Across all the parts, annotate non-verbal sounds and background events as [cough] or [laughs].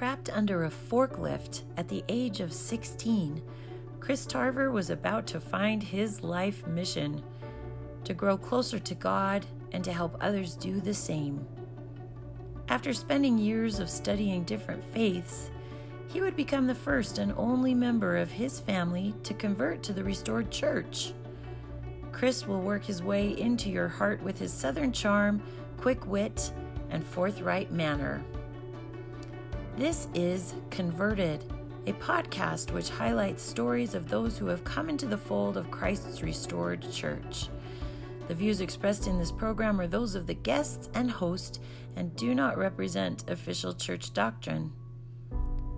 Trapped under a forklift at the age of 16, Chris Tarver was about to find his life mission to grow closer to God and to help others do the same. After spending years of studying different faiths, he would become the first and only member of his family to convert to the restored church. Chris will work his way into your heart with his southern charm, quick wit, and forthright manner. This is Converted, a podcast which highlights stories of those who have come into the fold of Christ's restored church. The views expressed in this program are those of the guests and host and do not represent official church doctrine.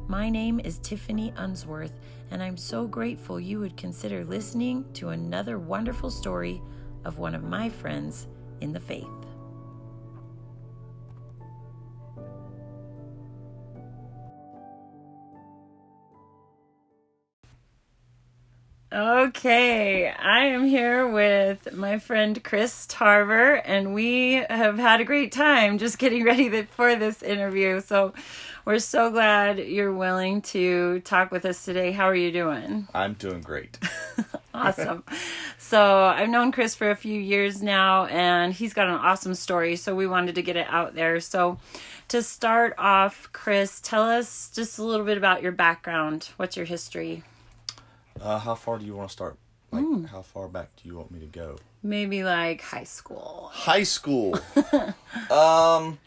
My name is Tiffany Unsworth, and I'm so grateful you would consider listening to another wonderful story of one of my friends in the faith. Okay, I am here with my friend Chris Tarver, and we have had a great time just getting [laughs] ready for this interview. So, we're so glad you're willing to talk with us today. How are you doing? I'm doing great. [laughs] [laughs] awesome. So, I've known Chris for a few years now, and he's got an awesome story. So, we wanted to get it out there. So, to start off, Chris, tell us just a little bit about your background. What's your history? Uh, how far do you want to start? Like, mm. how far back do you want me to go? Maybe like high school. High school. [laughs] um,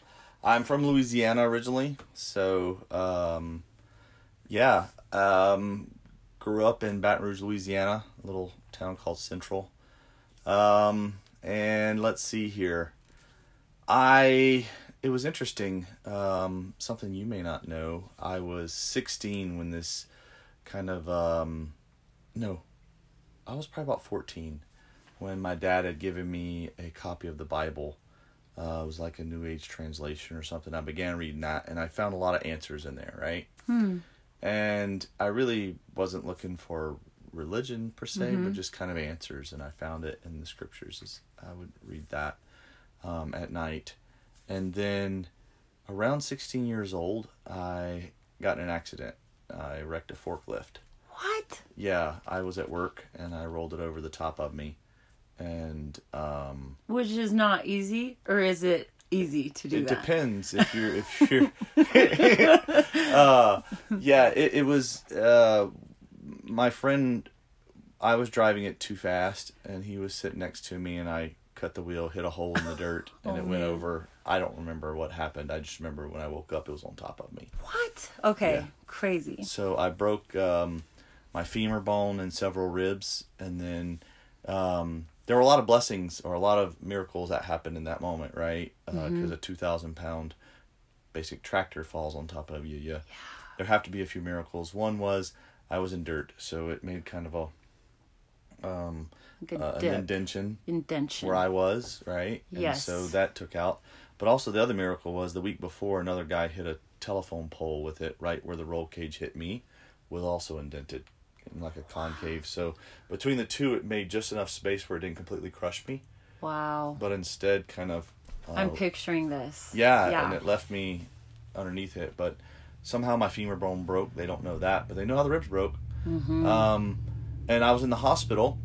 I'm from Louisiana originally, so um, yeah. Um, grew up in Baton Rouge, Louisiana, a little town called Central. Um, and let's see here. I it was interesting. Um, something you may not know. I was 16 when this kind of um, no, I was probably about 14 when my dad had given me a copy of the Bible. Uh, it was like a New Age translation or something. I began reading that and I found a lot of answers in there, right? Hmm. And I really wasn't looking for religion per se, mm-hmm. but just kind of answers. And I found it in the scriptures. I would read that um, at night. And then around 16 years old, I got in an accident. I wrecked a forklift. What? Yeah, I was at work and I rolled it over the top of me, and um. Which is not easy, or is it easy to do it that? depends if you're if [laughs] you're. [laughs] uh, yeah, it it was uh, my friend. I was driving it too fast, and he was sitting next to me, and I cut the wheel, hit a hole in the dirt, [laughs] and oh, it went over. I don't remember what happened. I just remember when I woke up, it was on top of me. What? Okay, yeah. crazy. So I broke um, my femur bone and several ribs, and then um, there were a lot of blessings or a lot of miracles that happened in that moment, right? Because uh, mm-hmm. a two thousand pound basic tractor falls on top of you. Yeah. yeah. There have to be a few miracles. One was I was in dirt, so it made kind of a um uh, an indention, indention where I was, right? Yes. And so that took out. But also the other miracle was the week before another guy hit a telephone pole with it right where the roll cage hit me was also indented in like a concave. So between the two, it made just enough space where it didn't completely crush me. Wow. But instead, kind of. Uh, I'm picturing this. Yeah, yeah, and it left me underneath it. But somehow my femur bone broke. They don't know that, but they know how the ribs broke. Mm-hmm. Um, and I was in the hospital,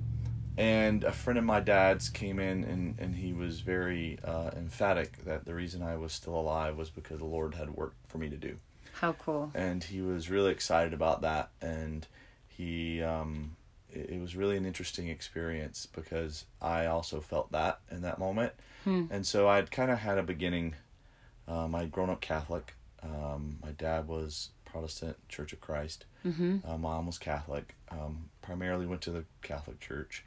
and a friend of my dad's came in, and, and he was very uh, emphatic that the reason I was still alive was because the Lord had work for me to do. How cool. And he was really excited about that. And he um, it, was really an interesting experience because I also felt that in that moment, hmm. and so I'd kind of had a beginning. Um, I'd grown up Catholic. Um, my dad was Protestant Church of Christ. Mm-hmm. Uh, mom was Catholic. Um, primarily went to the Catholic Church,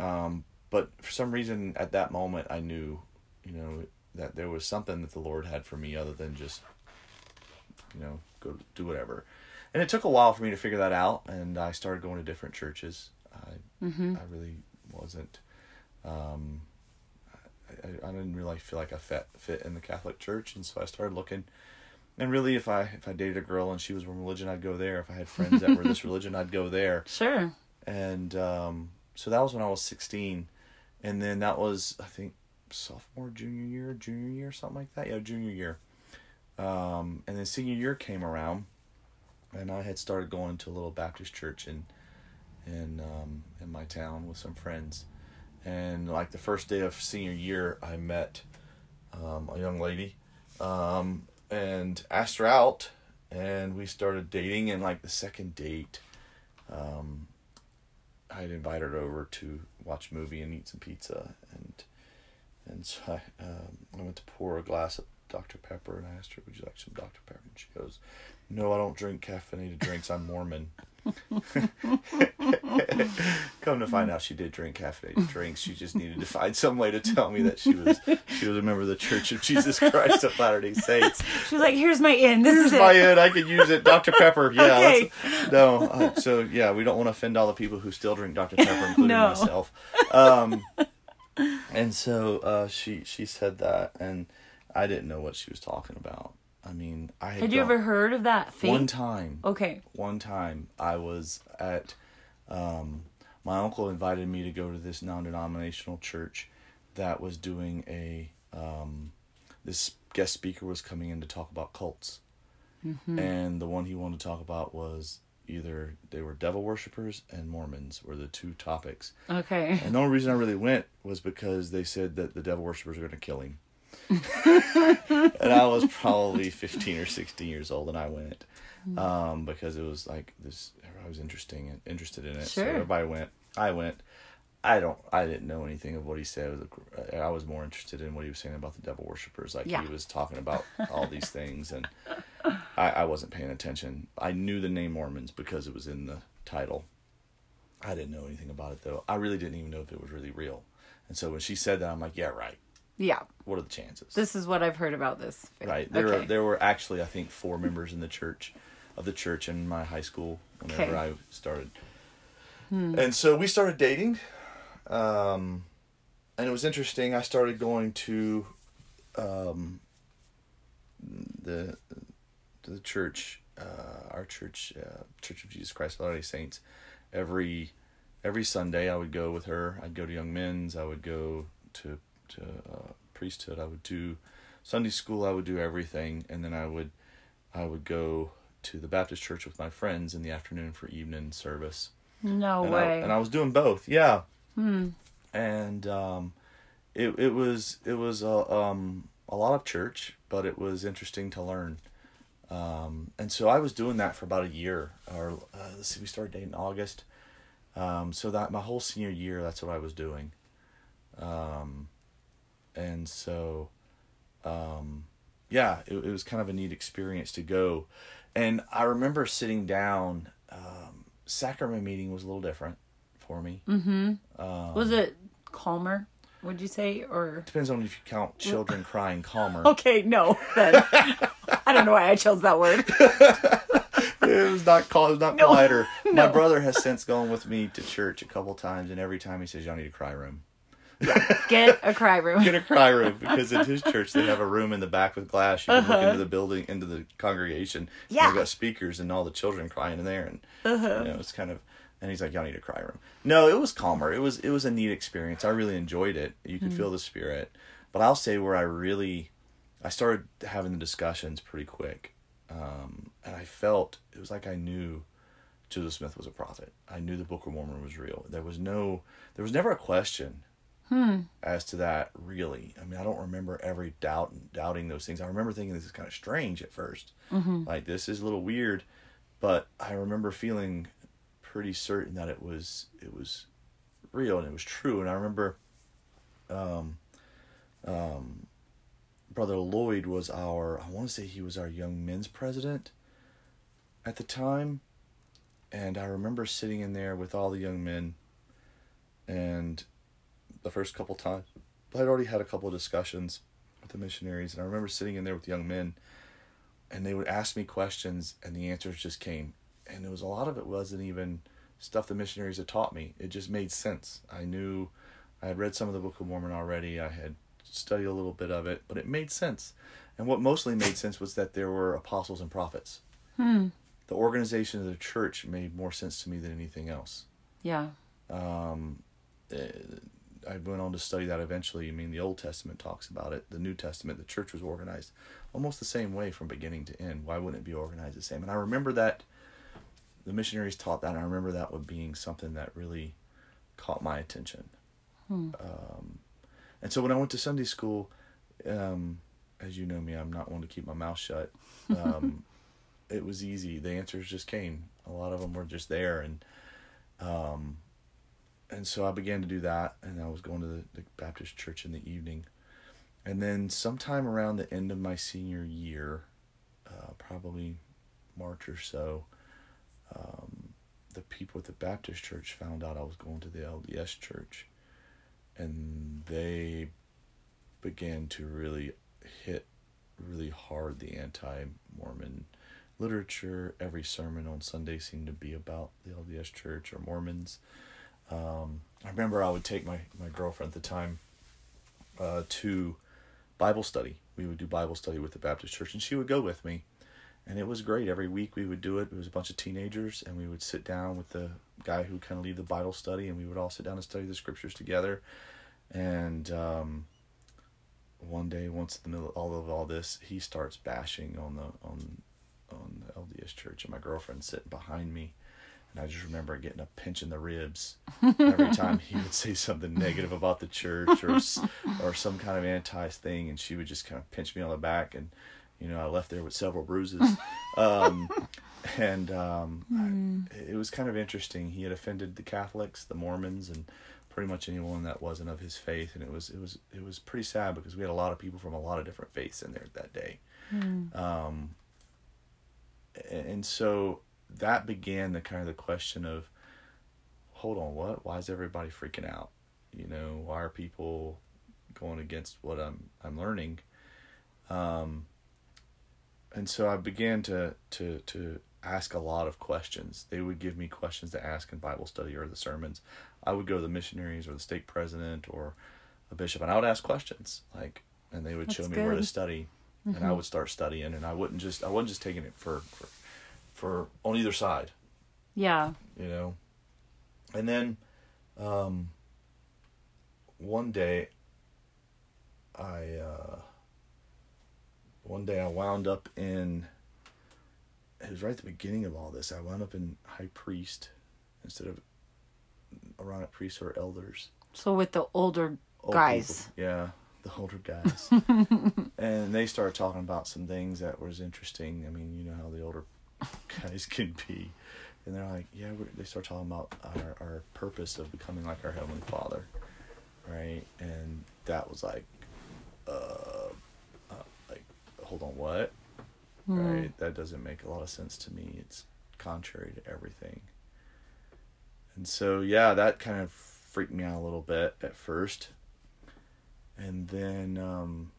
um, but for some reason at that moment I knew, you know, that there was something that the Lord had for me other than just, you know, go do whatever and it took a while for me to figure that out and i started going to different churches. I, mm-hmm. I really wasn't um, I, I didn't really feel like i fit, fit in the catholic church and so i started looking. And really if i if i dated a girl and she was from religion i'd go there. If i had friends that were this [laughs] religion i'd go there. Sure. And um, so that was when i was 16 and then that was i think sophomore junior year junior year something like that. Yeah junior year. Um, and then senior year came around, and I had started going to a little Baptist church in in um, in my town with some friends. And like the first day of senior year, I met um, a young lady um, and asked her out, and we started dating. And like the second date, um, I'd invited her over to watch a movie and eat some pizza, and and so I, um, I went to pour a glass of Dr Pepper, and I asked her, "Would you like some Dr Pepper?" And she goes, "No, I don't drink caffeinated drinks. I'm Mormon." Come to find out, she did drink caffeinated drinks. She just needed to find some way to tell me that she was she was a member of the Church of Jesus Christ of Latter Day Saints. She was like, "Here's my in. This Here's is my it." in. I could use it. Dr Pepper. Yeah. Okay. No. Uh, so yeah, we don't want to offend all the people who still drink Dr Pepper, including [laughs] No. myself. Um, and so uh, she she said that, and I didn't know what she was talking about. I mean, I had, Had you ever heard of that fake? one time Okay. one time I was at um, my uncle invited me to go to this non-denominational church that was doing a um, this guest speaker was coming in to talk about cults and the one he wanted to talk about was either they were devil worshippers and mormons were the two topics Okay. and the only reason i really went was because they said that the devil worshippers are going to kill him [laughs] and I was probably 15 or 16 years old, and I went um, because it was like this. I was interesting and interested in it. So Sure. everybody went. I went. I don't. I didn't know anything of what he said. It was a- I was more interested in what he was saying about the devil worshippers. Like Yeah. he was talking about all these [laughs] things, and I, I wasn't paying attention. I knew the name Mormons because it was in the title. I didn't know anything about it though. I really didn't even know if it was really real. And so when she said that, I'm like, yeah, right. Yeah. What are the chances? This is what I've heard about this. Right. There were Okay. there were actually I think four members in the church of the church in my high school whenever Okay. I started. And so we started dating. Um and it was interesting. I started going to um the the church uh our church uh Church of Jesus Christ of Latter-day Saints every every Sunday I would go with her. I'd go to Young Men's, I would go to to uh, priesthood, I would do Sunday school, I would do everything, and then I would I would go to the Baptist church with my friends in the afternoon for evening service. No and I, way. and I was doing both, yeah. Hmm. And um, it it was it was a um a lot of church, but it was interesting to learn. Um, and so I was doing that for about a year, or uh, let's see, we started dating in August. Um, so that my whole senior year, that's what I was doing. Um, and so, um, yeah, it, it was kind of a neat experience to go. And I remember sitting down. Um, sacrament meeting was a little different for me. Mm. Um, was it calmer? Would you say or? Depends on if you count children [laughs] crying calmer. Okay, no. Then [laughs] I don't know why I chose that word. it was not called. It was not No. quieter. [laughs] My brother has since gone with me to church a couple times, and every time he says, "Y'all need a cry room." [laughs] Get a cry room. Get a cry room because at his church they have a room in the back with glass. You can Uh-huh. look into the building, into the congregation. Yeah. they've got speakers and all the children crying in there, and Uh-huh. you know it's kind of. And he's like, "Y'all need a cry room." No, it was calmer. It was it was a neat experience. I really enjoyed it. You could feel the spirit. But I'll say where I really, I started having the discussions pretty quick, um, and I felt it was like I knew Joseph Smith was a prophet. I knew the Book of Mormon was real. There was no, there was never a question as to that. Really, I mean, I don't remember ever doubt and doubting those things. I remember thinking this is kind of strange at 1st like this is a little weird, but I remember feeling pretty certain that it was it was real and it was true. And I remember, um, um, Brother Lloyd was our I want to say he was our young men's president at the time and I remember sitting in there with all the young men and the first couple times. But I'd already had a couple of discussions with the missionaries and I remember sitting in there with young men and they would ask me questions and the answers just came. And there was a lot of it wasn't even stuff the missionaries had taught me. It just made sense. I knew i had read some of the book of mormon already. I had studied a little bit of it but it made sense. And what mostly made sense was that there were apostles and prophets. The organization of the church made more sense to me than anything else. Yeah. um, uh, I went on to study that eventually. I mean, the Old Testament talks about it. The New Testament, the church was organized almost the same way from beginning to end. Why wouldn't it be organized the same? And I remember that the missionaries taught that. And I remember that would being something that really caught my attention. Hmm. Um, and so when I went to Sunday school, um, as you know me, I'm not one to keep my mouth shut. Um, [laughs] it was easy. The answers just came. A lot of them were just there, and um, and so I began to do that. And I was going to the, the Baptist church in the evening, and then sometime around the end of my senior year, uh, probably March or so, um, the people at the Baptist church found out I was going to the LDS church, and they began to really hit really hard the anti-Mormon literature. Every sermon on Sunday seemed to be about the LDS Church or Mormons. Um, I remember I would take my, my girlfriend at the time uh, to Bible study. We would do Bible study with the Baptist Church, and she would go with me. And it was great. Every week we would do it. It was a bunch of teenagers, and we would sit down with the guy who kind of lead the Bible study, and we would all sit down and study the scriptures together. And um, one day, once in the middle of all of all this, he starts bashing on the on on the LDS church, and my girlfriend sitting behind me, and I just remember getting a pinch in the ribs every time he would say something negative about the church or or some kind of anti thing, and she would just kind of pinch me on the back, and you know I left there with several bruises, um, and um, Hmm. I, it was kind of interesting. He had offended the Catholics, the Mormons, and pretty much anyone that wasn't of his faith, and it was it was it was pretty sad because we had a lot of people from a lot of different faiths in there that day. Um, and so that began the kind of the question of hold on what? Why is everybody freaking out? You know why are people going against what i'm i'm learning? Um and so i began to to to ask a lot of questions. They would give me questions to ask in bible study or the sermons. I would go to the missionaries or the stake president or a bishop and i would ask questions like and they would show That's me where to good. study. And I would start studying, and I wouldn't just I wasn't just taking it for for, for on either side, Yeah. you know. And then, um, one day, I uh, one day I wound up in. It was right at the beginning of all this. I wound up in high priest instead of Aaronic priests or elders So with the older old guys. people. Yeah, the older guys. [laughs] and they started talking about some things that was interesting. I mean, you know how the older guys can be. And they're like, yeah, we're, they start talking about our, our purpose of becoming like our Heavenly Father. Right? And that was like, uh, uh like, hold on, what? Right? That doesn't make a lot of sense to me. It's contrary to everything. And so, yeah, that kind of freaked me out a little bit at first. And then um,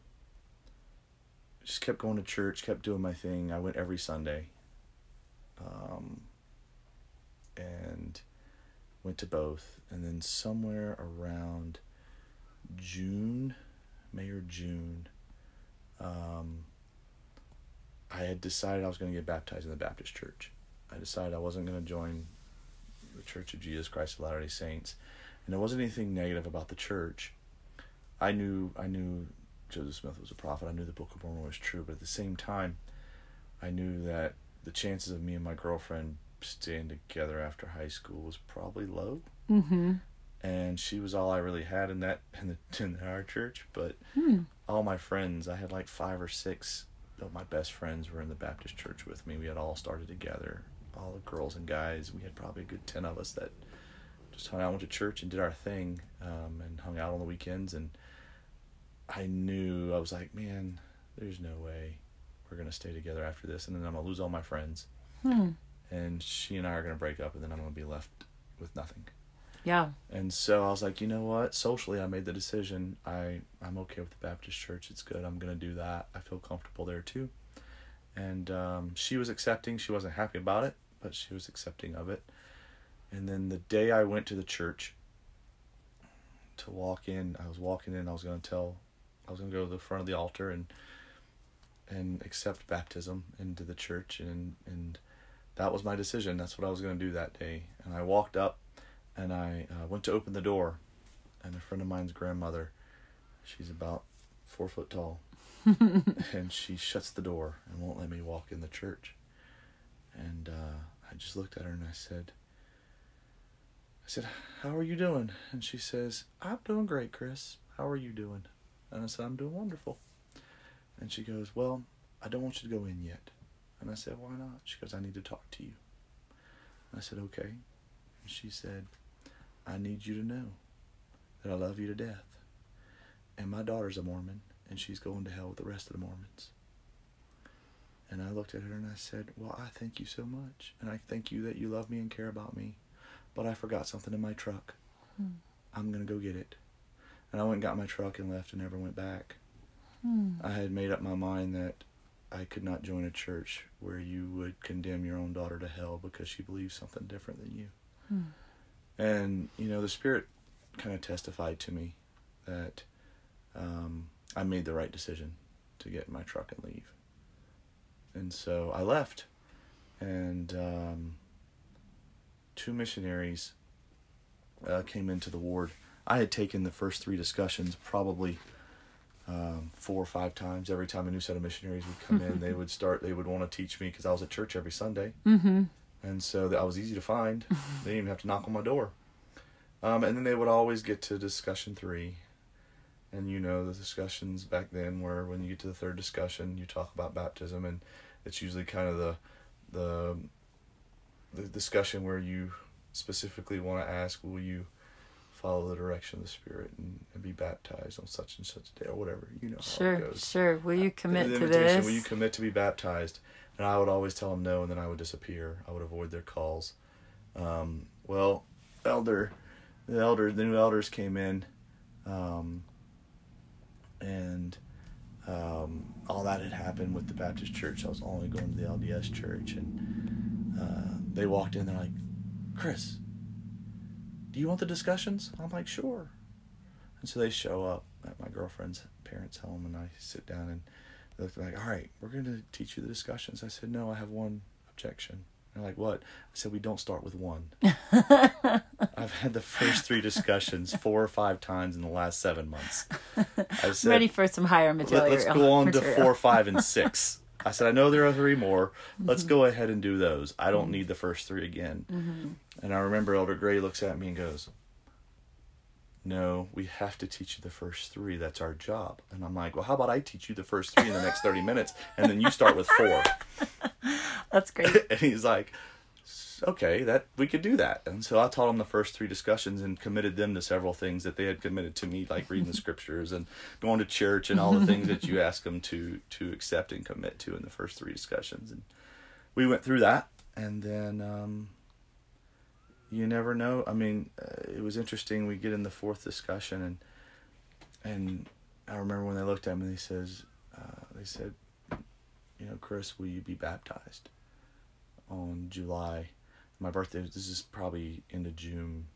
just kept going to church, kept doing my thing. I went every Sunday. Um, and went to both. And then somewhere around June, May or June, um, I had decided I was going to get baptized in the Baptist church. I decided I wasn't going to join the Church of Jesus Christ of Latter Day Saints, and there wasn't anything negative about the church. I knew I knew Joseph Smith was a prophet. I knew the Book of Mormon was true, but at the same time, I knew that the chances of me and my girlfriend staying together after high school was probably low. Mm-hmm. And she was all I really had in that in the [laughs] in our church. But all my friends, I had like five or six of my best friends were in the Baptist church with me. We had all started together, all the girls and guys. We had probably a good ten of us that just hung out, went to church, and did our thing, um, and hung out on the weekends. And I knew I was like, man, there's no way we're gonna stay together after this, and then I'm gonna lose all my friends, Hmm. and she and I are gonna break up, and then I'm gonna be left with nothing. Yeah. And so I was like, you know what? Socially, I made the decision. I I'm okay with the Baptist church. It's good. I'm gonna do that. I feel comfortable there too. And um, she was accepting. She wasn't happy about it, but she was accepting of it. And then the day I went to the church to walk in, I was walking in. I was gonna tell, I was gonna go to the front of the altar and and accept baptism into the church, and and that was my decision. That's what I was gonna do that day. And I walked up and I uh, went to open the door, and a friend of mine's grandmother. She's about four foot tall, [laughs] and she shuts the door and won't let me walk in the church. And uh, I just looked at her and I said, I said, How are you doing? And she says, I'm doing great, Chris. How are you doing? And I said, I'm doing wonderful. And she goes, Well, I don't want you to go in yet. And I said, Why not? She goes, I need to talk to you. And I said, Okay. And she said, I need you to know that I love you to death. And my daughter's a Mormon, and she's going to hell with the rest of the Mormons. And I looked at her and I said, Well, I thank you so much. And I thank you that you love me and care about me. But I forgot something in my truck. Hmm. I'm going to go get it. And I went and got my truck and left and never went back. Hmm. I had made up my mind that I could not join a church where you would condemn your own daughter to hell because she believes something different than you. Hmm. And, you know, the Spirit kind of testified to me that um, I made the right decision to get in my truck and leave. And so I left. And um, two missionaries uh, came into the ward. I had taken the first three discussions probably um, four or five times. Every time a new set of missionaries would come in, they would start, they would want to teach me because I was at church every Sunday. Mm-hmm. And so that I was easy to find. [laughs] they didn't even have to knock on my door. Um, and then they would always get to discussion three. And you know, the discussions back then were when you get to the third discussion, you talk about baptism, and it's usually kind of the the the discussion where you specifically want to ask, will you follow the direction of the Spirit and, and be baptized on such and such a day or whatever? You know how Sure, it goes. sure. Will you commit The to this? Will you commit to be baptized? And I would always tell them no, and then I would disappear. I would avoid their calls. Um, well, elder, the elder, the new elders came in, um, and um, all that had happened with the Baptist church. I was only going to the LDS church, and uh, they walked in. They're like, "Chris, do you want the discussions?" I'm like, "Sure." And so they show up at my girlfriend's parents' home, and I sit down and they're like, "All right, we're going to teach you the discussions." I said, "No, I have one objection." They're like, "What?" I said, "We don't start with one." [laughs] I've had the first three discussions four or five times in the last seven months. [laughs] I said, Ready for some higher material. Let, us go on material. to four, five, and [laughs] six. I said, I know there are three more. Let's mm-hmm. go ahead and do those. I don't need the first three again. Mm-hmm. And I remember Elder Gray looks at me and goes, No, we have to teach you the first three. That's our job. And I'm like, Well, how about I teach you the first three in the next 30 minutes and then you start with four? [laughs] That's great. [laughs] and he's like, okay, that we could do that. And so I taught them the first three discussions and committed them to several things that they had committed to me, like reading the [laughs] scriptures and going to church and all the things that you ask them to to accept and commit to in the first three discussions. And we went through that, and then um, you never know. I mean, uh, it was interesting. We get in the fourth discussion, and and I remember when they looked at me, they says, uh, they said, you know, Chris, will you be baptized on July? My birthday. This is probably end of June,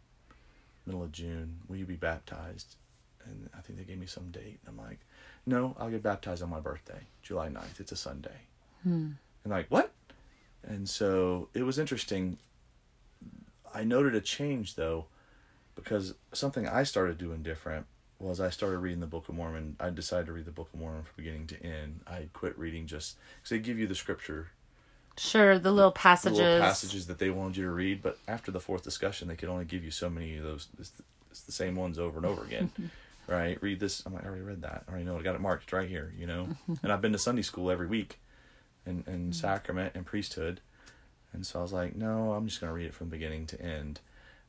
middle of June. Will you be baptized? And I think they gave me some date. And I'm like, no, I'll get baptized on my birthday, July 9th. It's a Sunday. Hmm. And like, what? And so it was interesting. I noted a change though, because something I started doing different was I started reading the Book of Mormon. I decided to read the Book of Mormon from beginning to end. I quit reading just because they give you the scripture, Sure, the little the passages. little passages that they wanted you to read. But after the fourth discussion, they could only give you so many of those. It's the, it's the same ones over and over again. [laughs] right? Read this. I'm like, I already read that. I already know. it. I got it marked It's right here. You know. [laughs] and I've been to Sunday school every week, and and sacrament and priesthood, and so I was like, no, I'm just gonna read it from beginning to end.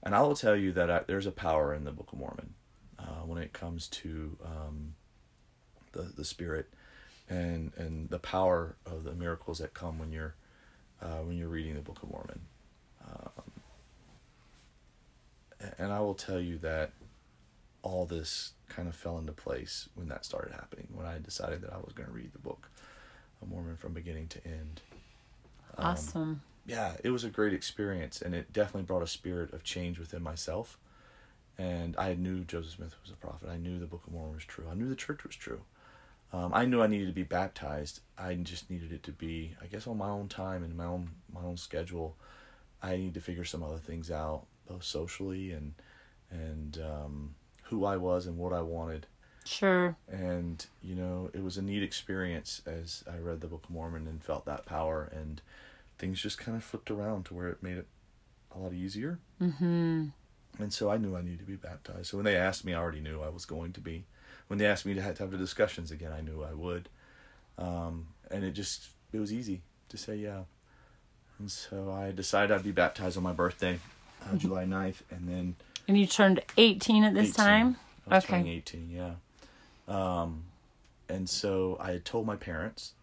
And I will tell you that I, there's a power in the Book of Mormon uh, when it comes to um, the the Spirit and and the power of the miracles that come when you're uh, when you're reading the Book of Mormon. Um, and I will tell you that all this kind of fell into place when that started happening. When I decided that I was going to read the Book of Mormon from beginning to end. Um, Awesome. yeah, it was a great experience, and it definitely brought a spirit of change within myself. And I knew Joseph Smith was a prophet. I knew the Book of Mormon was true. I knew the church was true. Um, I knew I needed to be baptized. I just needed it to be, I guess, on my own time and my own my own schedule. I need to figure some other things out, both socially and and um, who I was and what I wanted. Sure. And, you know, it was a neat experience as I read the Book of Mormon and felt that power. And things just kind of flipped around to where it made it a lot easier. Mm-hmm. And so I knew I needed to be baptized. So when they asked me, I already knew I was going to be. When they asked me to have, to have the discussions again, I knew I would. Um, and it just, it was easy to say yeah. And so I decided I'd be baptized on my birthday, uh, July 9th. And then And you turned 18 at this 18. time? I was Okay. turning 18, yeah. Um, and so I had told my parents,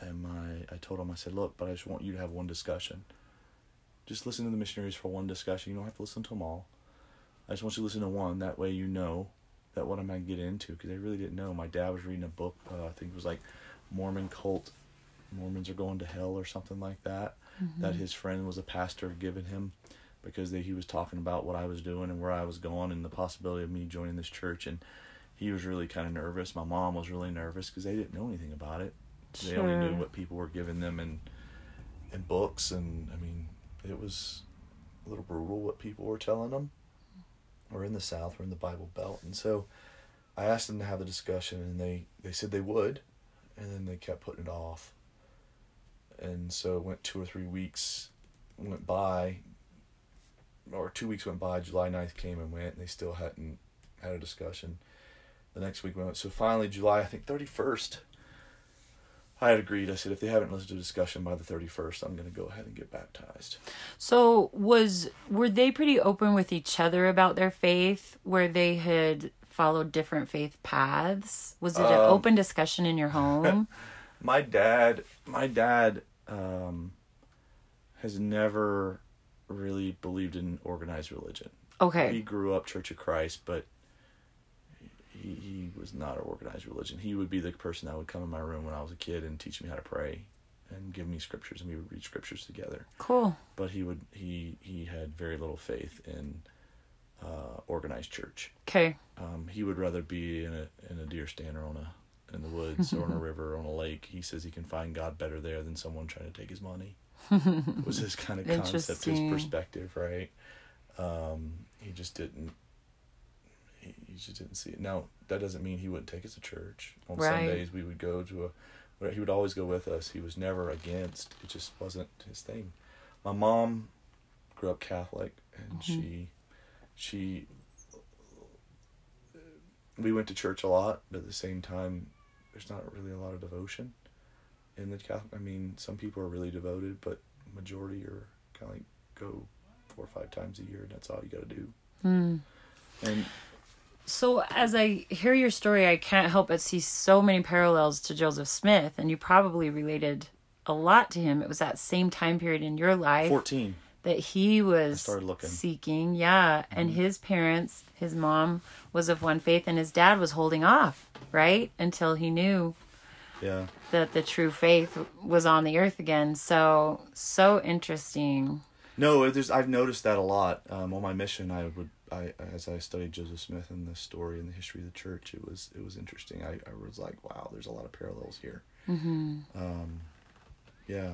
and my I told them, I said, look, but I just want you to have one discussion. Just listen to the missionaries for one discussion. You don't have to listen to them all. I just want you to listen to one. That way you know that what I'm to get into, because I really didn't know. My dad was reading a book, uh, I think it was like Mormon cult, Mormons are going to hell or something like that, that his friend was a pastor given him because they, he was talking about what I was doing and where I was going and the possibility of me joining this church. And he was really kind of nervous. My mom was really nervous because they didn't know anything about it. They only knew what people were giving them and in books, and I mean, it was a little brutal what people were telling them. We're in the South, we're in the Bible Belt, and so I asked them to have the discussion, and they they said they would, and then they kept putting it off. And so it went two or three weeks went by, or two weeks went by. July 9th came and went, and they still hadn't had a discussion. The next week went. So finally, July I think thirty first. I had agreed. I said if they haven't listened to discussion by the thirty first, I'm going to go ahead and get baptized. So was were they pretty open with each other about their faith where they had followed different faith paths? Was it an Um, open discussion in your [laughs] home? My dad, my dad, um, has never really believed in organized religion. Okay, he grew up Church of Christ, but he he was not an organized religion. He would be the person that would come in my room when I was a kid and teach me how to pray and give me scriptures and we would read scriptures together. Cool. But he would he he had very little faith in uh, organized church. Okay. Um, he would rather be in a in a deer stand or on a in the woods or on a [laughs] river or on a lake. He says he can find God better there than someone trying to take his money. [laughs] was his kind of concept, his perspective, right? Um, he just didn't. He, he just didn't see it. Now that doesn't mean he wouldn't take us to church on Right. Sundays. We would go to a. He would always go with us. He was never against. It just wasn't his thing. My mom grew up Catholic, and she, she. We went to church a lot, but at the same time, there's not really a lot of devotion in the Catholic. I mean, some people are really devoted, but majority are kind of like go four or five times a year, and that's all you got to do. Hmm. And So as I hear your story, I can't help but see so many parallels to Joseph Smith, and you probably related a lot to him. It was that same time period in your life fourteen, that he was started looking. seeking. Yeah, and his parents, his mom was of one faith, and his dad was holding off, right, until he knew yeah, that the true faith was on the earth again. So so interesting. no, there's I've noticed that a lot. Um, on my mission, I would I as I studied Joseph Smith and the story and the history of the church, it was it was interesting. I, I was like, wow, there's a lot of parallels here. Mm-hmm. Um, yeah,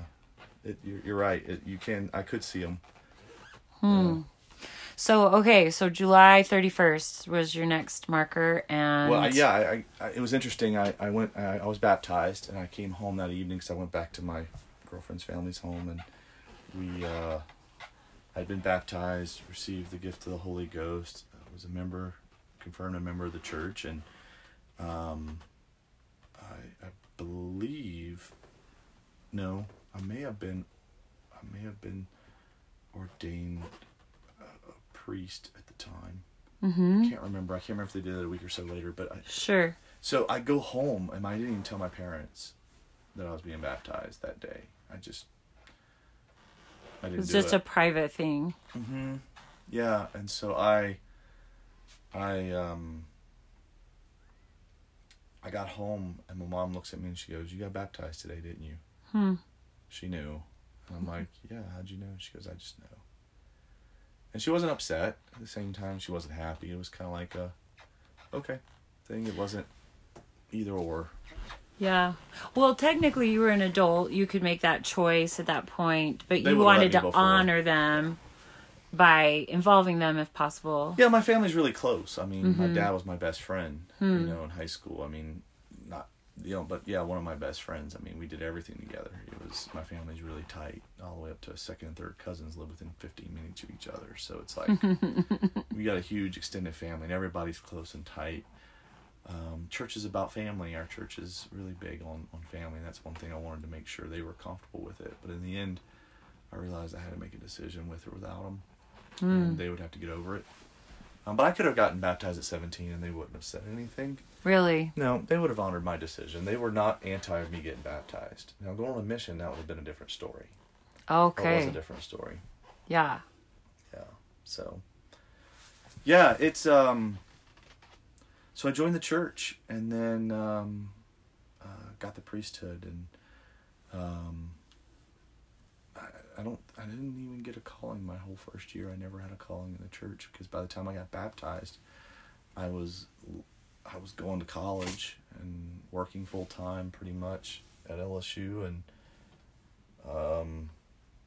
it, you're, you're right. It, you can I could see them. Hmm. So okay, so July thirty first was your next marker, and Well, I, yeah, I, I, I, it was interesting. I, I went, I, I was baptized, and I came home that evening because I went back to my girlfriend's family's home, and we, uh, I'd been baptized, received the gift of the Holy Ghost, I was a member, confirmed a member of the church, and, um, I, I believe, no, I may have been, I may have been ordained a, a priest at the time. Mm-hmm. I can't remember. I can't remember if they did it a week or so later. But I, Sure. so I go home and I didn't even tell my parents that I was being baptized that day. I just I didn't was just it. a private thing. mm-hmm. Yeah, and so I I um I got home and my mom looks at me and she goes, "You got baptized today, didn't you?" Hmm. She knew, and I'm like, [laughs] "Yeah, how'd you know?" She goes, "I just know." And she wasn't upset. At the same time, she wasn't happy. It was kind of like a okay thing. It wasn't either or. Yeah. Well, technically, you were an adult. You could make that choice at that point, but They you would've let wanted me to before. honor them by involving them if possible. Yeah, my family's really close. I mean, Mm-hmm. my dad was my best friend, you Hmm. know, in high school. I mean, not, you know, but yeah, one of my best friends. I mean, we did everything together. It was, my family's really tight, all the way up to second and third cousins live within 15 minutes of each other. So it's like, [laughs] we got a huge extended family and everybody's close and tight. Um, church is about family. Our church is really big on, on family. And that's one thing I wanted to make sure they were comfortable with it. But in the end, I realized I had to make a decision with or without them and they would have to get over it. Um, but I could have gotten baptized at 17 and they wouldn't have said anything. Really? No, they would have honored my decision. They were not anti of me getting baptized. Now, going on a mission, that would have been a different story. Okay. That was a different story. Yeah. Yeah. So, yeah, it's, um, so I joined the church and then, um, uh, got the priesthood and, um, I, I don't, I didn't even get a calling my whole first year. I never had a calling in the church because by the time I got baptized, I was, I was going to college and working full time pretty much at LSU and, um,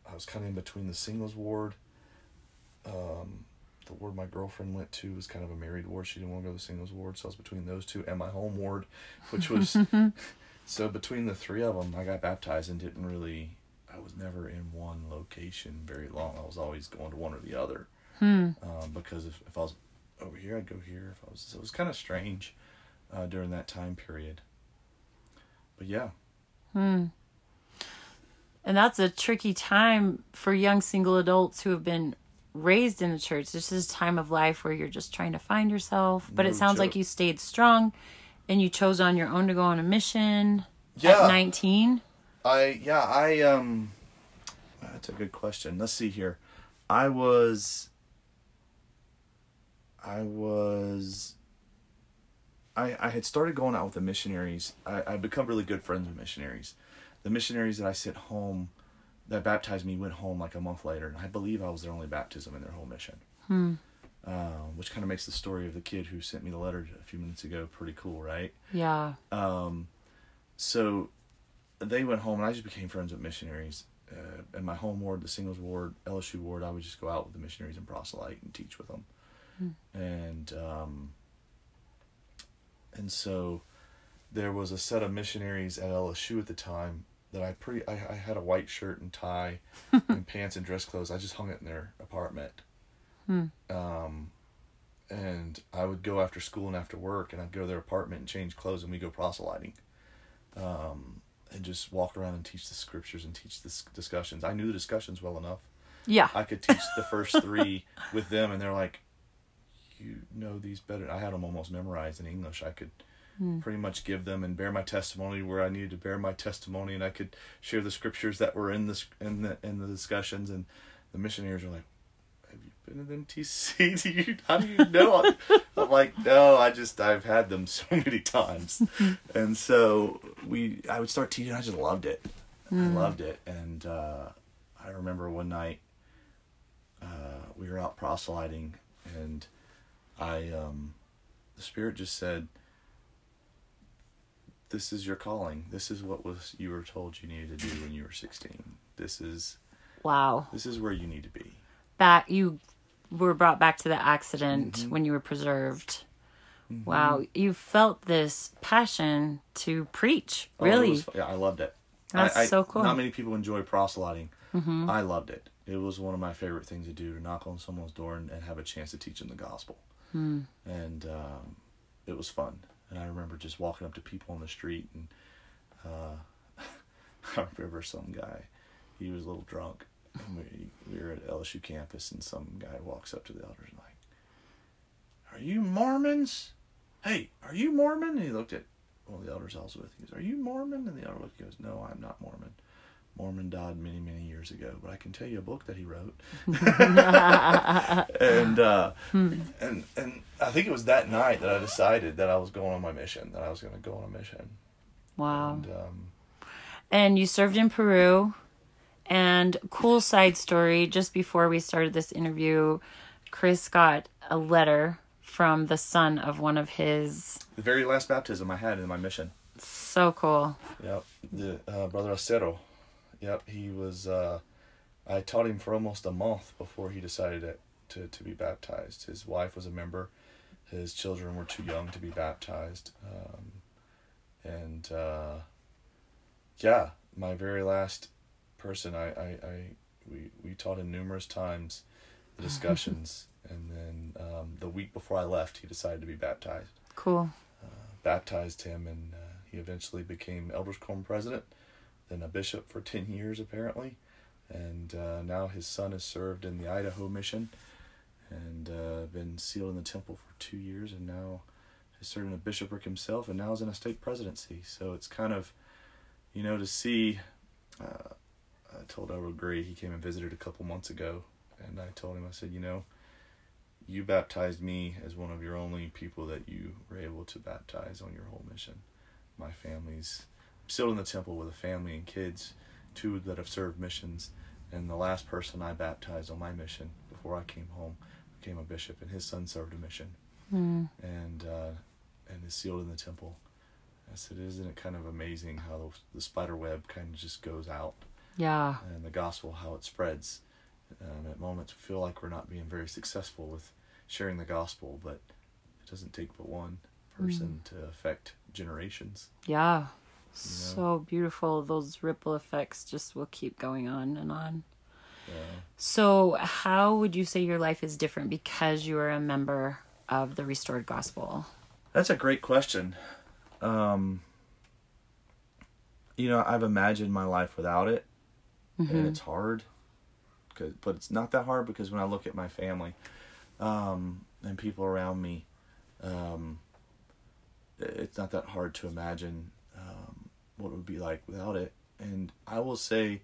I was kind of in between the singles ward. Um, the ward my girlfriend went to was kind of a married ward. She didn't want to go to the singles ward, so I was between those two and my home ward, which was [laughs] so between the three of them, I got baptized and didn't really. I was never in one location very long. I was always going to one or the other. Hmm. Um, because if, if I was over here, I'd go here. If I was, so it was kind of strange uh, during that time period. But yeah, Hmm. And that's a tricky time for young single adults who have been raised in the church. This is a time of life where you're just trying to find yourself. But No it sounds like you stayed strong and you chose on your own to go on a mission Yeah. at 19. I yeah I um that's a good question. Let's see here. I was I was I I had started going out with the missionaries. I I become really good friends with missionaries. The missionaries that I sent home that baptized me went home like a month later, and I believe I was their only baptism in their whole mission. Hmm. Um, which kind of makes the story of the kid who sent me the letter a few minutes ago pretty cool, right? Yeah. Um, so they went home, and I just became friends with missionaries. Uh, in my home ward, the singles ward, LSU ward, I would just go out with the missionaries and proselyte and teach with them. And um, and so there was a set of missionaries at LSU at the time that I pretty I, I had a white shirt and tie [laughs] and pants and dress clothes. I just hung it in their apartment. Um, and I would go after school and after work, and I'd go to their apartment and change clothes, and we go proselyting, um, and just walk around and teach the scriptures and teach the discussions. I knew the discussions well enough. Yeah. I could teach the first three [laughs] with them, and they're like, "You know these better." I had them almost memorized in English. I could pretty much give them and bear my testimony where I needed to bear my testimony, and I could share the scriptures that were in the in the in the discussions. And the missionaries are like, "Have you been at MTC? Do you how do you know?" [laughs] I'm like, "No, I just I've had them [laughs] so many times," [laughs] and so we I would start teaching. I just loved it. I loved it, and uh, I remember one night uh, we were out proselyting, and I um, the spirit just said, "This is your calling. This is what was you were told you needed to do when you were sixteen. This is Wow. this is where you need to be." Back you were brought back to the accident Mm-hmm. when you were preserved. Wow, you felt this passion to preach. Oh, Really? was yeah, I loved it. That's I, I, so cool. Not many people enjoy proselyting. I loved it. It was one of my favorite things to do to knock on someone's door and, and have a chance to teach them the gospel. Hmm. And um, it was fun. And I remember just walking up to people on the street and uh, [laughs] I remember some guy, he was a little drunk. We, we were at LSU campus and some guy walks up to the elders and like, Are you Mormons? Hey, are you Mormon? And he looked at one of the elders I was with. He goes, Are you Mormon? And the elder looked and goes, No, I'm not Mormon. Mormon died many, many years ago, but I can tell you a book that he wrote. [laughs] and uh, and and I think it was that night that I decided that I was going on my mission, that I was going to go on a mission. wow. And um, and you served in Peru. And cool side story just before we started this interview, Chris got a letter from the son of one of his. the very last baptism I had in my mission. So cool. Yep, the uh, brother Acero. Yep, he was uh, I taught him for almost a month before he decided to, to, to be baptized. His wife was a member. His children were too young to be baptized. Um, and uh, yeah, my very last person, I, I, I we, we taught him numerous times the [laughs] discussions. and then um, the week before I left, he decided to be baptized. Cool. Uh, baptized him, and uh, he eventually became Elders Quorum president, then a bishop for 10 years, apparently. And uh, now his son has served in the Idaho mission and uh, been sealed in the temple for two years, and now has served in a bishopric himself, and now is in a stake presidency. So it's kind of, you know, to see. Uh, I told Elder Gray, he came and visited a couple months ago, and I told him, I said, you know, you baptized me as one of your only people that you were able to baptize on your whole mission. My family's still in the temple with a family and kids, two that have served missions, and the last person I baptized on my mission before I came home became a bishop, and his son served a mission, mm. and uh, and is sealed in the temple. I said, isn't it kind of amazing how the, the spider web kind of just goes out? Yeah. And the gospel, how it spreads. Um, at moments, we feel like we're not being very successful with sharing the gospel, but it doesn't take but one person mm. to affect generations. Yeah. So beautiful. Those ripple effects just will keep going on and on. Yeah. So, how would you say your life is different because you are a member of the Restored Gospel? That's a great question. Um, you know, I've imagined my life without it, mm-hmm. and it's hard. Cause, but it's not that hard because when I look at my family um, and people around me, um, it's not that hard to imagine would be like without it. And I will say,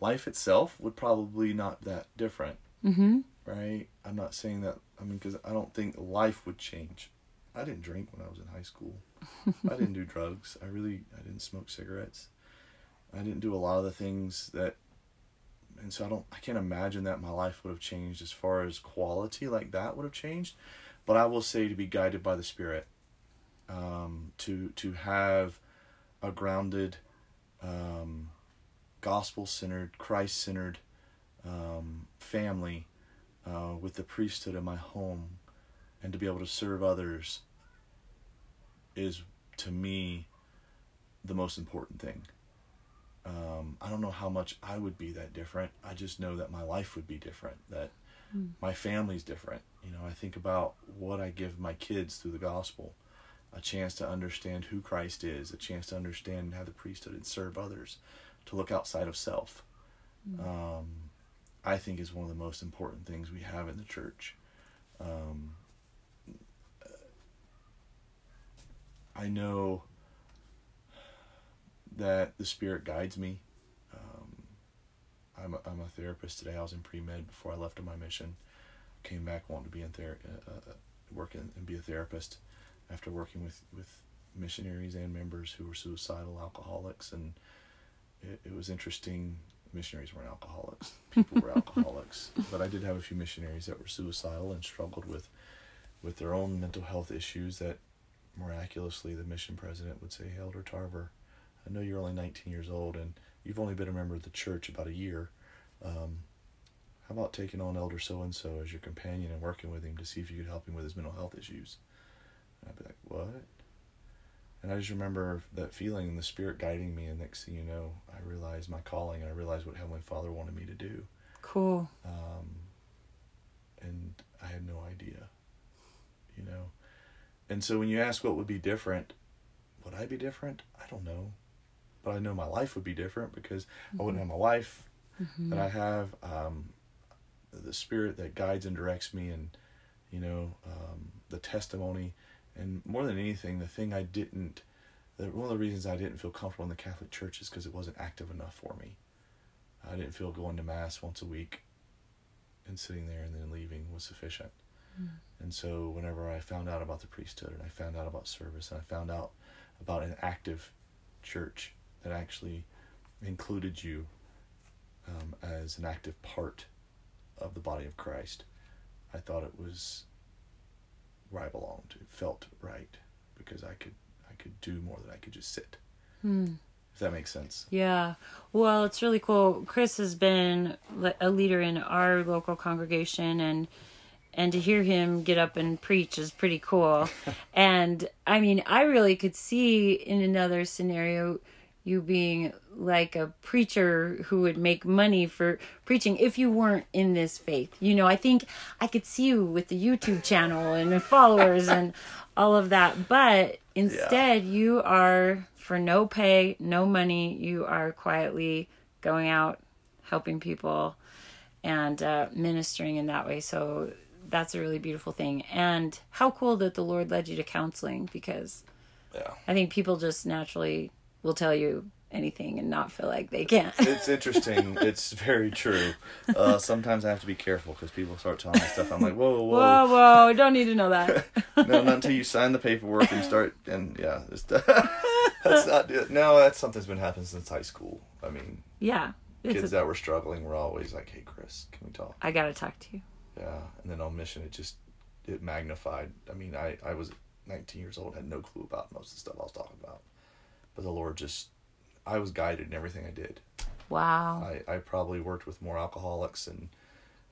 life itself would probably not that different. Mm-hmm. Right? I'm not saying that. I mean, because I don't think life would change. I didn't drink when I was in high school. I didn't do [laughs] drugs. I really I didn't smoke cigarettes. I didn't do a lot of the things that and so I don't I can't imagine that my life would have changed as far as quality like that would have changed. But I will say to be guided by the Spirit, um, to to have a grounded, um, gospel centered, Christ centered um, family uh, with the priesthood in my home, and to be able to serve others is to me the most important thing. Um, I don't know how much I would be that different. I just know that my life would be different, that mm. my family's different. You know, I think about what I give my kids through the gospel a chance to understand who Christ is, a chance to understand how the priesthood and serve others, to look outside of self. Mm. Um, I think is one of the most important things we have in the church. Um, I know that the Spirit guides me. Um, I'm, a, I'm a therapist today. I was in pre med before I left on my mission. Came back wanting to be in ther- uh, uh, work in, and be a therapist after working with, with missionaries and members who were suicidal alcoholics. And it, it was interesting. Missionaries weren't alcoholics, people were [laughs] alcoholics. But I did have a few missionaries that were suicidal and struggled with, with their own mental health issues that miraculously the mission president would say, Elder Tarver, I know you're only 19 years old and you've only been a member of the church about a year. Um, how about taking on Elder so and so as your companion and working with him to see if you could help him with his mental health issues? And I'd be like, what? And I just remember that feeling and the Spirit guiding me. And next thing you know, I realized my calling and I realized what Heavenly Father wanted me to do. Cool. Um, and I had no idea, you know. And so when you ask what would be different, would I be different? I don't know but I know my life would be different because mm-hmm. I wouldn't mm-hmm. have my wife mm-hmm. that I have, um, the spirit that guides and directs me, and you know um, the testimony, and more than anything, the thing I didn't. The, one of the reasons I didn't feel comfortable in the Catholic Church is because it wasn't active enough for me. I didn't feel going to mass once a week and sitting there and then leaving was sufficient. Mm. And so whenever I found out about the priesthood and I found out about service and I found out about an active church that actually included you um, as an active part of the body of Christ. I thought it was where I belonged. It felt right because I could I could do more than I could just sit. Hmm. that makes sense. Yeah. Well, it's really cool. Chris has been a leader in our local congregation and and to hear him get up and preach is pretty cool. [laughs] and I mean, I really could see in another scenario you being like a preacher who would make money for preaching if you weren't in this faith. You know, I think I could see you with the YouTube channel and the followers and [laughs] all of that. But instead, yeah. you are for no pay, no money, you are quietly going out helping people and uh, ministering in that way. So that's a really beautiful thing. And how cool that the Lord led you to counseling because yeah. I think people just naturally will tell you anything and not feel like they can. [laughs] it's interesting. it's very true. Uh, sometimes I have to be careful because people start telling me stuff. I'm like, whoa, whoa, whoa, whoa! Don't need to know that. [laughs] no, not until you sign the paperwork and start. And yeah, [laughs] that's not. No, that's something's been happening since high school. I mean, yeah, kids a, that were struggling were always like, "Hey, Chris, can we talk?" I gotta talk to you. Yeah, and then on mission, it just it magnified. I mean, I I was 19 years old, had no clue about most of the stuff I was talking about, the Lord just, I was guided in everything I did. Wow. I I probably worked with more alcoholics and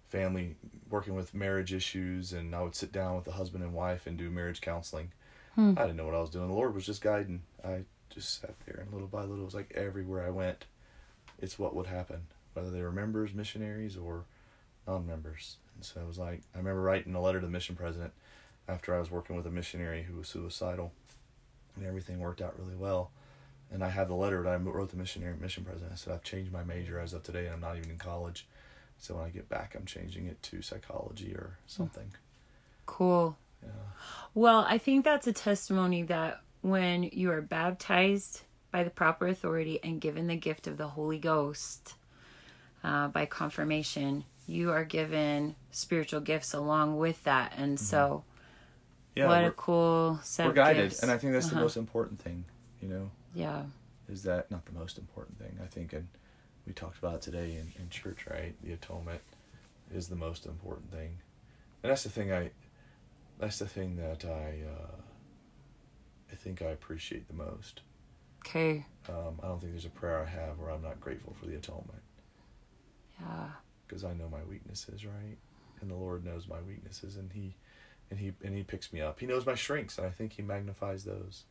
family working with marriage issues and I would sit down with the husband and wife and do marriage counseling. Hmm. I didn't know what I was doing. The Lord was just guiding. I just sat there and little by little it was like everywhere I went, it's what would happen. Whether they were members, missionaries or non members. And so it was like I remember writing a letter to the mission president after I was working with a missionary who was suicidal and everything worked out really well. And I have the letter that I wrote the missionary mission president. I said, I've changed my major as of today and I'm not even in college. So when I get back, I'm changing it to psychology or something. Cool. Yeah. Well, I think that's a testimony that when you are baptized by the proper authority and given the gift of the Holy Ghost uh, by confirmation, you are given spiritual gifts along with that. And mm-hmm. so, yeah, what a cool set We're guided. Gifts. And I think that's uh-huh. the most important thing, you know? Yeah. Is that not the most important thing? I think, and we talked about today in, in church, right? The atonement is the most important thing. And that's the thing I, that's the thing that I, uh, I think I appreciate the most. Okay. Um, I don't think there's a prayer I have where I'm not grateful for the atonement. Yeah. Because I know my weaknesses, right? And the Lord knows my weaknesses, and He, and He, and He picks me up. He knows my strengths, and I think He magnifies those.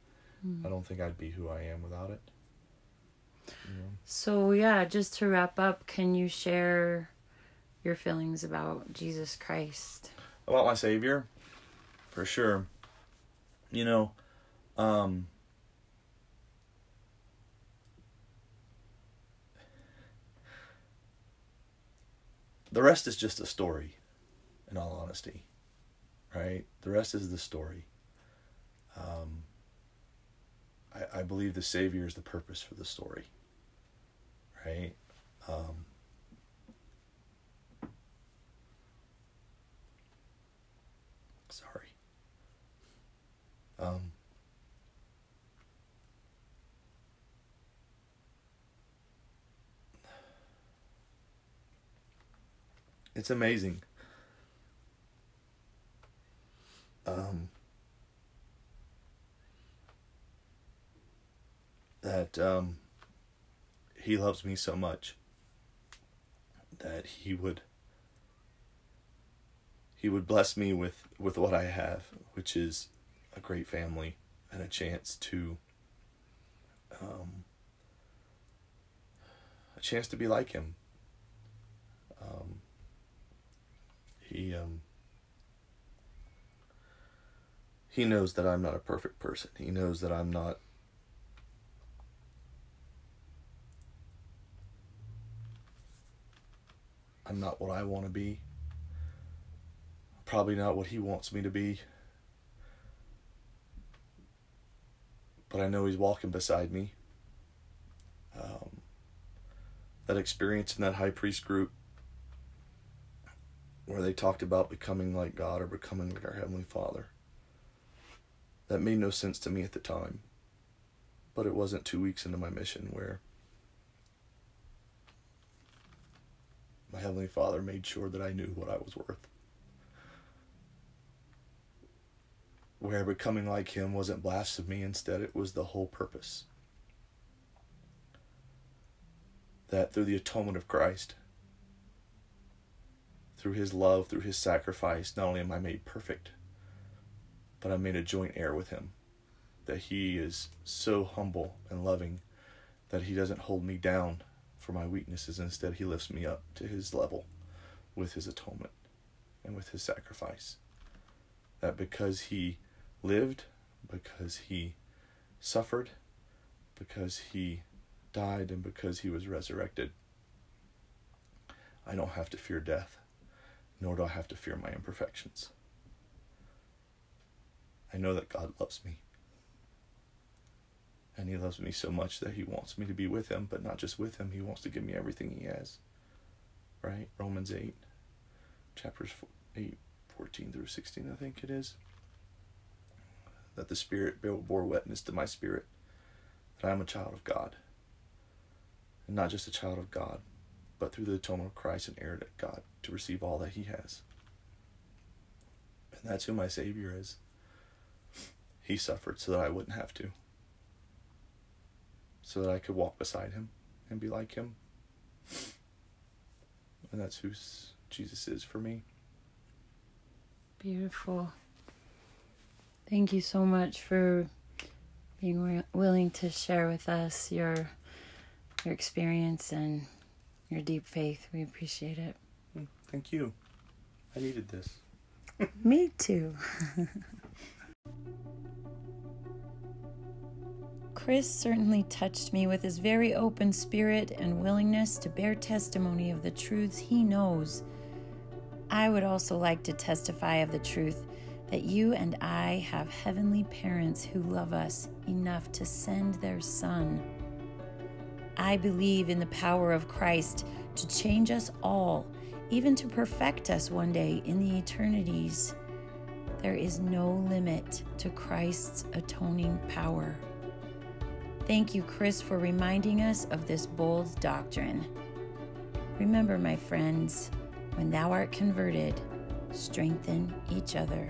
Mm. I don't think I'd be who I am without it. So, yeah, just to wrap up, can you share your feelings about Jesus Christ? About my Savior? For sure. You know, um, the rest is just a story, in all honesty, right? The rest is the story. Um, I, I believe the Savior is the purpose for the story right? Um, sorry. Um, it's amazing. Um, that um, he loves me so much that he would he would bless me with with what I have, which is a great family and a chance to um, a chance to be like him. Um, he um, he knows that I'm not a perfect person. He knows that I'm not I'm not what I want to be. Probably not what he wants me to be. But I know he's walking beside me. Um, that experience in that high priest group where they talked about becoming like God or becoming like our Heavenly Father. That made no sense to me at the time. But it wasn't two weeks into my mission where my Heavenly Father made sure that I knew what I was worth. Where becoming like Him wasn't blasphemy, instead, it was the whole purpose. that through the atonement of Christ, through his love, through his sacrifice, not only am I made perfect, but I'm made a joint heir with him. That he is so humble and loving that he doesn't hold me down for my weaknesses. Instead, he lifts me up to his level with his atonement and with his sacrifice. That because he lived, because he suffered, because he died, and because he was resurrected, I don't have to fear death, nor do I have to fear my imperfections. I know that God loves me. And he loves me so much that he wants me to be with him, but not just with him, he wants to give me everything he has. Right? Romans 8, chapters 8, 14 through 16, I think it is. That the Spirit bore witness to my spirit that I am a child of God. And not just a child of God, but through the atonement of Christ and heir to God to receive all that he has. And that's who my Savior is. He suffered so that I wouldn't have to so that I could walk beside him and be like him. And that's who Jesus is for me. Beautiful. Thank you so much for being willing to share with us your your experience and your deep faith. We appreciate it. Mm, thank you. I needed this. [laughs] Me too. [laughs] Chris certainly touched me with his very open spirit and willingness to bear testimony of the truths he knows. I would also like to testify of the truth that you and I have heavenly parents who love us enough to send their Son. I believe in the power of Christ to change us all, even to perfect us one day in the eternities. There is no limit to Christ's atoning power. Thank you, Chris, for reminding us of this bold doctrine. Remember, my friends, when thou art converted, strengthen each other.